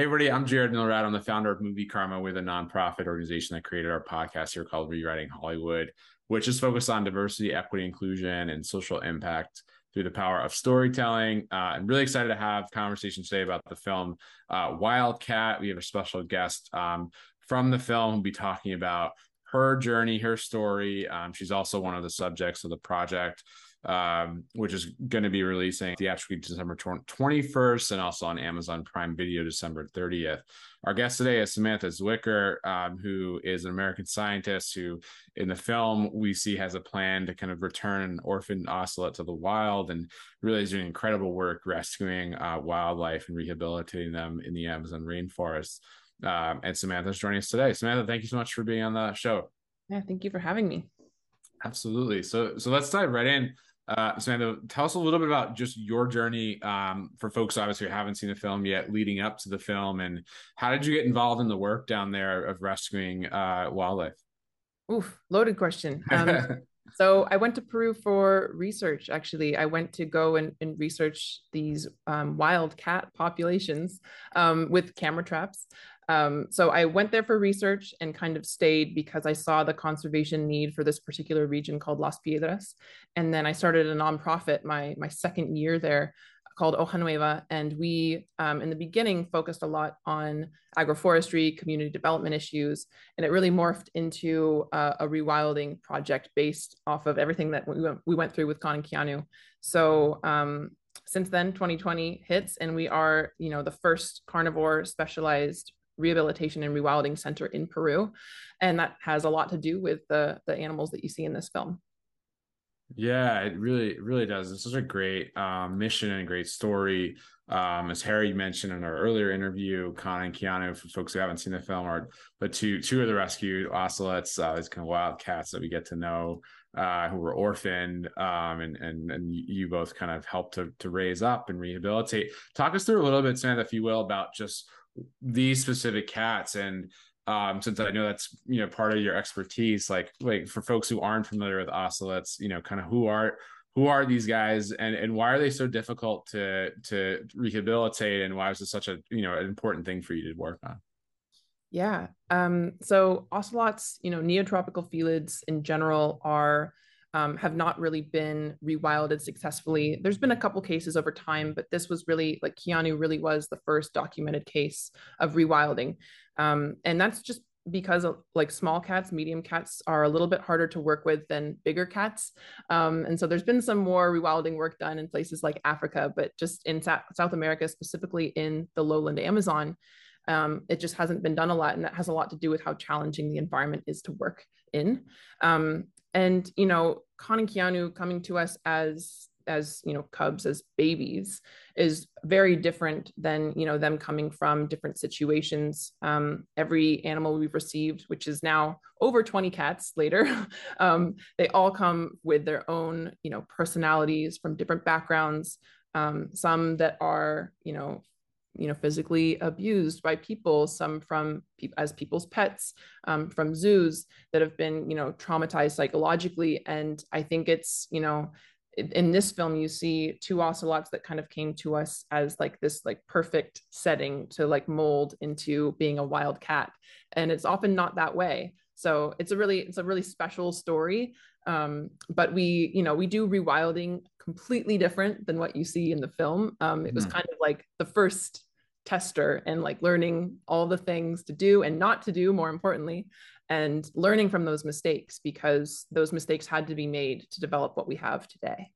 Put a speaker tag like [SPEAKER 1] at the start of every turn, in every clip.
[SPEAKER 1] Hey, everybody, I'm Jared Milrad. I'm the founder of Movie Karma with a nonprofit organization that created our podcast here called Rewriting Hollywood, which is focused on diversity, equity, inclusion, and social impact through the power of storytelling. Uh, I'm really excited to have conversation today about the film uh, Wildcat. We have a special guest um, from the film who'll be talking about her journey, her story. Um, she's also one of the subjects of the project um, which is going to be releasing theatrically December 21st and also on Amazon Prime Video December 30th. Our guest today is Samantha Zwicker, um, who is an American scientist who, in the film, we see has a plan to kind of return an orphaned ocelot to the wild and really is doing incredible work rescuing uh, wildlife and rehabilitating them in the Amazon rainforest. Um, and Samantha's joining us today. Samantha, thank you so much for being on the show.
[SPEAKER 2] Yeah, thank you for having me.
[SPEAKER 1] Absolutely. So, so let's dive right in. Uh, Samantha, tell us a little bit about just your journey um, for folks obviously who haven't seen the film yet, leading up to the film, and how did you get involved in the work down there of rescuing uh, wildlife?
[SPEAKER 2] Oof, loaded question. Um, so I went to Peru for research. Actually, I went to go and, and research these um, wild cat populations um, with camera traps. Um, so I went there for research and kind of stayed because I saw the conservation need for this particular region called Las Piedras. And then I started a nonprofit my my second year there called Hoja Nueva. And we, um, in the beginning, focused a lot on agroforestry, community development issues, and it really morphed into uh, a rewilding project based off of everything that we went, we went through with Khan and Keanu. So um, since then, 2020 hits, and we are, you know, the first carnivore specialized rehabilitation and rewilding center in Peru. And that has a lot to do with the, the animals that you see in this film.
[SPEAKER 1] Yeah, it really, really does. It's such a great um, mission and a great story. Um, as Harry mentioned in our earlier interview, Khan and Keanu, for folks who haven't seen the film, are but two two of the rescued ocelots, uh, these kind of wild cats that we get to know, uh, who were orphaned, um, and and and you both kind of helped to to raise up and rehabilitate. Talk us through a little bit, Samantha, if you will, about just these specific cats and um, since I know that's you know part of your expertise, like like for folks who aren't familiar with ocelots, you know, kind of who are who are these guys and and why are they so difficult to to rehabilitate and why is this such a you know an important thing for you to work on?
[SPEAKER 2] Yeah. Um, so ocelots, you know, neotropical felids in general are um, have not really been rewilded successfully. There's been a couple cases over time, but this was really like Keanu really was the first documented case of rewilding. Um, and that's just because like small cats, medium cats are a little bit harder to work with than bigger cats. Um, and so there's been some more rewilding work done in places like Africa, but just in Sa- South America, specifically in the lowland Amazon, um, it just hasn't been done a lot. And that has a lot to do with how challenging the environment is to work in. Um, and you know Khan and Keanu coming to us as as you know cubs as babies is very different than you know them coming from different situations. Um, every animal we've received which is now over 20 cats later um, they all come with their own you know personalities from different backgrounds. Um, some that are you know you know physically abused by people some from as people's pets um, from zoos that have been you know traumatized psychologically. And i think it's you know in this film you see two ocelots that kind of came to us as like this like perfect setting to like mold into being a wild cat. And it's often not that way so it's a really it's a really special story. Um, but we you know we do rewilding completely different than what you see in the film. Um, it was mm. kind of like the first tester and like learning all the things to do and not to do more importantly and learning from those mistakes because those mistakes had to be made to develop what we have today.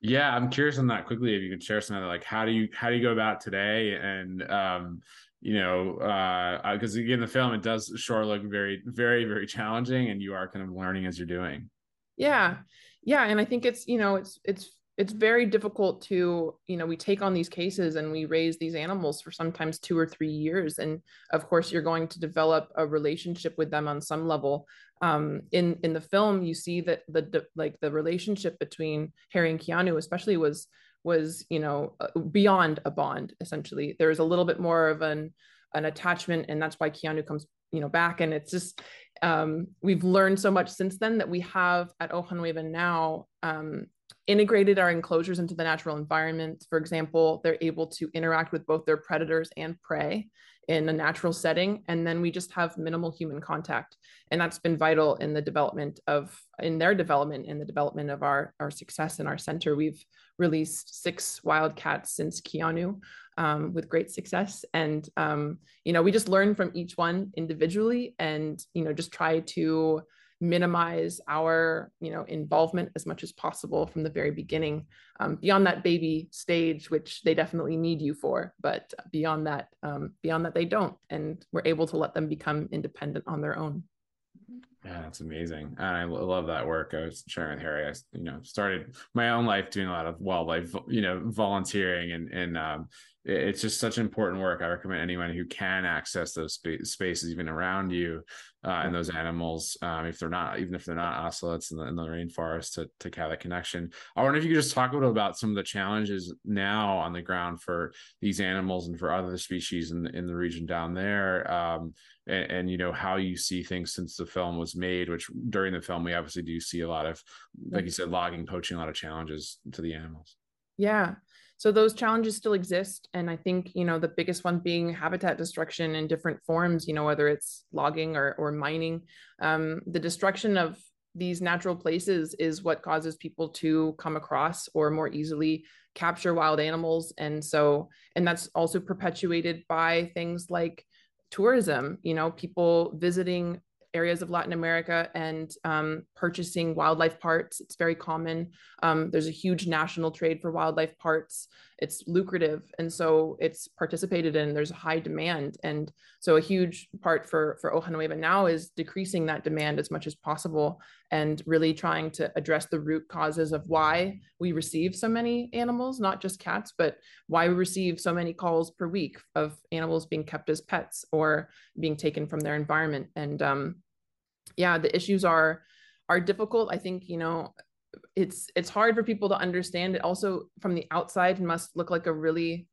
[SPEAKER 1] Yeah i'm curious on that quickly if you could share some of that like how do you how do you go about today? And um you know uh because again the film it does sure look very very very challenging and you are kind of learning as you're doing.
[SPEAKER 2] Yeah. Yeah and i think it's you know it's it's it's very difficult to you know we take on these cases and we raise these animals for sometimes two or three years and of course you're going to develop a relationship with them on some level. Um, in in the film you see that the like the relationship between harry and keanu especially was was you know uh, beyond a bond essentially. There was a little bit more of an an attachment and that's why keanu comes you know back. And it's just um, we've learned so much since then that we have at Nueva now um, integrated our enclosures into the natural environment. For example, they're able to interact with both their predators and prey in a natural setting and then we just have minimal human contact. And that's been vital in the development of in their development in the development of our our success in our center. We've released six wildcats since keanu um, with great success. And um, you know we just learn from each one individually and you know just try to minimize our you know involvement as much as possible from the very beginning um, beyond that baby stage which they definitely need you for but beyond that um, beyond that they don't and we're able to let them become independent on their own
[SPEAKER 1] yeah, that's amazing. And I love that work. I was sharing with Harry. I, you know, started my own life doing a lot of wildlife, you know, volunteering and, and, um, it's just such important work. I recommend anyone who can access those sp- spaces, even around you, uh, and those animals, um, if they're not, even if they're not ocelots in the, in the rainforest, to, to have that connection. I wonder if you could just talk a little about some of the challenges now on the ground for these animals and for other species in the, in the region down there. Um, and, and, you know how you see things since the film was made which during the film we obviously do see a lot of like you said logging poaching a lot of challenges to the animals.
[SPEAKER 2] Yeah. So those challenges still exist. And i think you know the biggest one being habitat destruction in different forms you know whether it's logging or, or mining um, the destruction of these natural places is what causes people to come across or more easily capture wild animals. And so and that's also perpetuated by things like tourism, you know, people visiting areas of Latin America and um, purchasing wildlife parts. It's very common. Um, there's a huge national trade for wildlife parts. It's lucrative. And so it's participated in. There's high demand. And so a huge part for, for Hoja Nueva is decreasing that demand as much as possible and really trying to address the root causes of why we receive so many animals, not just cats, but why we receive so many calls per week of animals being kept as pets or being taken from their environment. And um, yeah the issues are are difficult i think you know it's it's hard for people to understand. It also from the outside must look like a really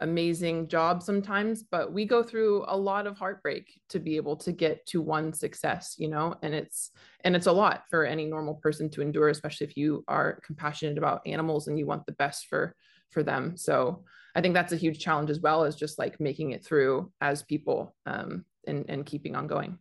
[SPEAKER 2] amazing job sometimes but we go through a lot of heartbreak to be able to get to one success you know and it's and it's a lot for any normal person to endure especially if you are compassionate about animals and you want the best for for them. So i think that's a huge challenge as well as just like making it through as people um and and keeping on going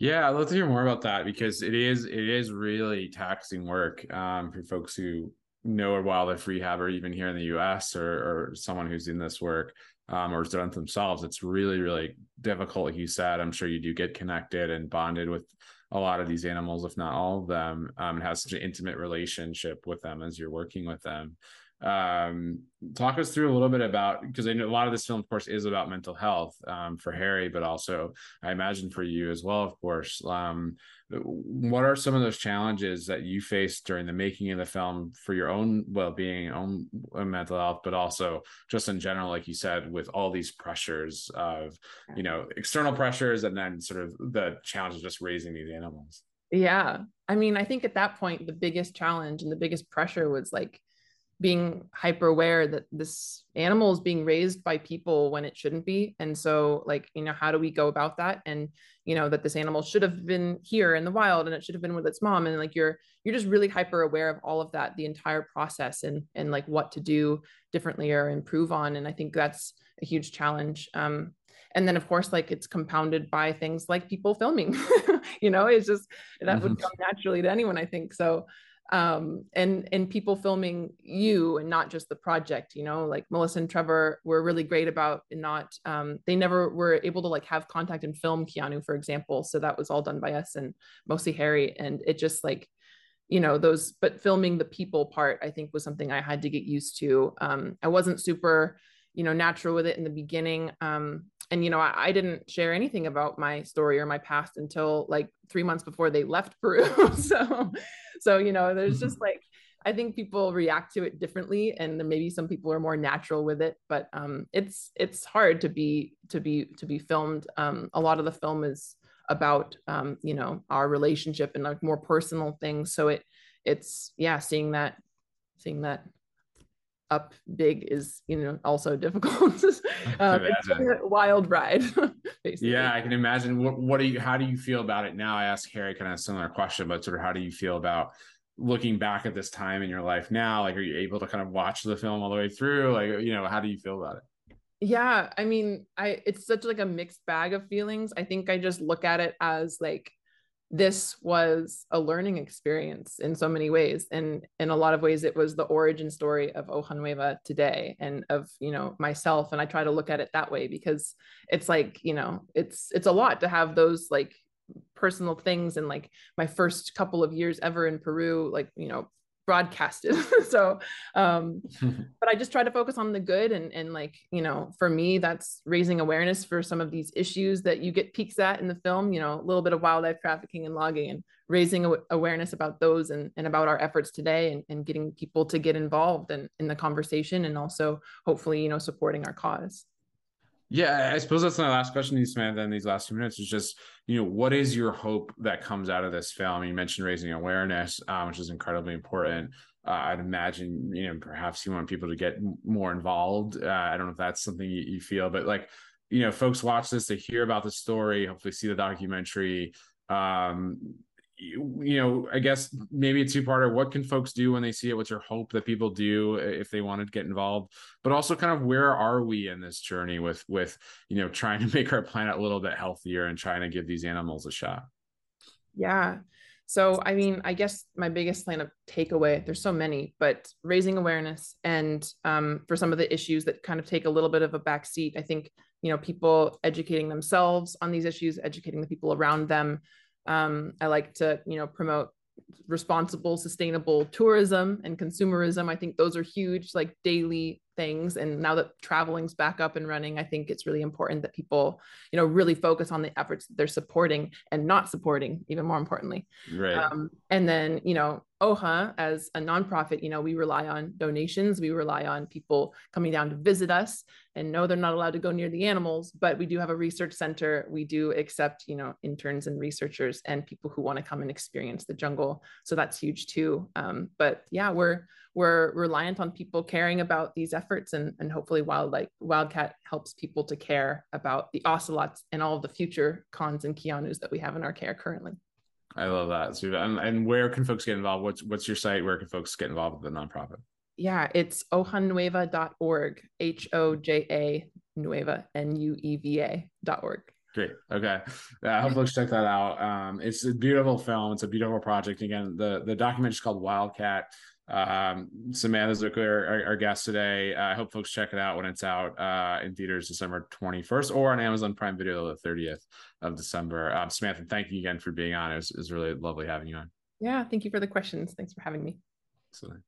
[SPEAKER 1] yeah, I'd love to hear more about that because it is it is really taxing work um, for folks who know a wildlife rehab or even here in the U.S. or, or someone who's in this work um, or has done it themselves. It's really really difficult. Like you said, I'm sure you do get connected and bonded with a lot of these animals, if not all of them, um, and have such an intimate relationship with them as you're working with them um, talk us through a little bit about because I know a lot of this film, of course, is about mental health um, for Harry, but also I imagine for you as well, of course. Um, what are some of those challenges that you faced during the making of the film for your own well-being, own uh, mental health, but also just in general, like you said, with all these pressures of you know external pressures and then sort of the challenge of just raising these animals.
[SPEAKER 2] Yeah, I mean, I think at that point the biggest challenge and the biggest pressure was like being hyper aware that this animal is being raised by people when it shouldn't be. And so like you know how do we go about that? And you know that this animal should have been here in the wild and it should have been with its mom. And like you're you're just really hyper aware of all of that the entire process and and like what to do differently or improve on. And i think that's a huge challenge. Um and then of course like it's compounded by things like people filming you know it's just that mm-hmm. would come naturally to anyone i think. So um, and and people filming you and not just the project you know like melissa and trevor were really great about not um, they never were able to like have contact and film keanu for example so that was all done by us and mostly harry and it just like you know those but filming the people part i think was something i had to get used to. Um, i wasn't super you know natural with it in the beginning um, and you know I, I, didn't share anything about my story or my past until like three months before they left peru. So so you know there's mm-hmm. just like i think people react to it differently and maybe some people are more natural with it but um it's it's hard to be to be to be filmed. Um a lot of the film is about um you know our relationship and like more personal things. So it it's yeah seeing that seeing that up big is you know also difficult uh, it's a wild ride
[SPEAKER 1] basically. yeah i can imagine what, what do you how do you feel about it now i asked harry kind of a similar question but sort of how do you feel about looking back at this time in your life now, like, are you able to kind of watch the film all the way through? Like, you know, how do you feel about it?
[SPEAKER 2] Yeah, I mean, I it's such like a mixed bag of feelings. I think I just look at it as like this was a learning experience in so many ways. And in a lot of ways it was the origin story of Hoja Nueva today and of you know myself. And i try to look at it that way because it's like you know it's it's a lot to have those like personal things and like my first couple of years ever in peru like you know broadcasted. So um but i just try to focus on the good and and like you know for me that's raising awareness for some of these issues that you get peeks at in the film you know a little bit of wildlife trafficking and logging and raising awareness about those and, and about our efforts today and, and getting people to get involved in, in the conversation and also hopefully you know supporting our cause
[SPEAKER 1] yeah, I suppose that's my last question to you, Samantha, in these last two minutes is just, you know, what is your hope that comes out of this film? You mentioned raising awareness, um, which is incredibly important. Uh, I'd imagine, you know, perhaps you want people to get more involved. Uh, I don't know if that's something you, you feel, but like, you know, folks watch this, they hear about the story, hopefully see the documentary. Um, you, know, I guess maybe a two parter. What can folks do when they see it? What's your hope that people do if they want to get involved? But also, kind of where are we in this journey with with you know trying to make our planet a little bit healthier and trying to give these animals a shot?
[SPEAKER 2] Yeah. So, I mean, I guess my biggest plan of takeaway, there's so many, but raising awareness and um, for some of the issues that kind of take a little bit of a backseat, I think, you know, people educating themselves on these issues, educating the people around them, um, I like to, you know, promote responsible, sustainable tourism and consumerism. I think those are huge, like daily things. And now that traveling's back up and running, I think it's really important that people, you know, really focus on the efforts that they're supporting and not supporting, even more importantly.
[SPEAKER 1] Right. Um,
[SPEAKER 2] and then, you know, Hoja as a nonprofit, you know, we rely on donations. We rely on people coming down to visit us and no, they're not allowed to go near the animals, but we do have a research center. We do accept, you know, interns and researchers and people who want to come and experience the jungle. So that's huge too. Um, but yeah, we're we're reliant on people caring about these efforts and, and hopefully wildlife wildcat helps people to care about the ocelots and all of the future Khans and Keanus that we have in our care currently.
[SPEAKER 1] I love that. So, and, and where can folks get involved? What's what's your site? Where can folks get involved with the nonprofit?
[SPEAKER 2] Yeah, it's hojanueva.org, H O J A Nueva, N U E V A.org.
[SPEAKER 1] Great. Okay. I hope folks check that out. Um, it's a beautiful film. It's a beautiful project. Again, the the documentary is called Wildcat. Um, Samantha Zwicker, our, our, guest today. Uh, I hope folks check it out when it's out uh, in theaters December 21st or on Amazon Prime Video the 30th of December. Um, Samantha, thank you again for being on. It was, it was really lovely having you on.
[SPEAKER 2] Yeah, thank you for the questions. Thanks for having me.
[SPEAKER 1] Excellent.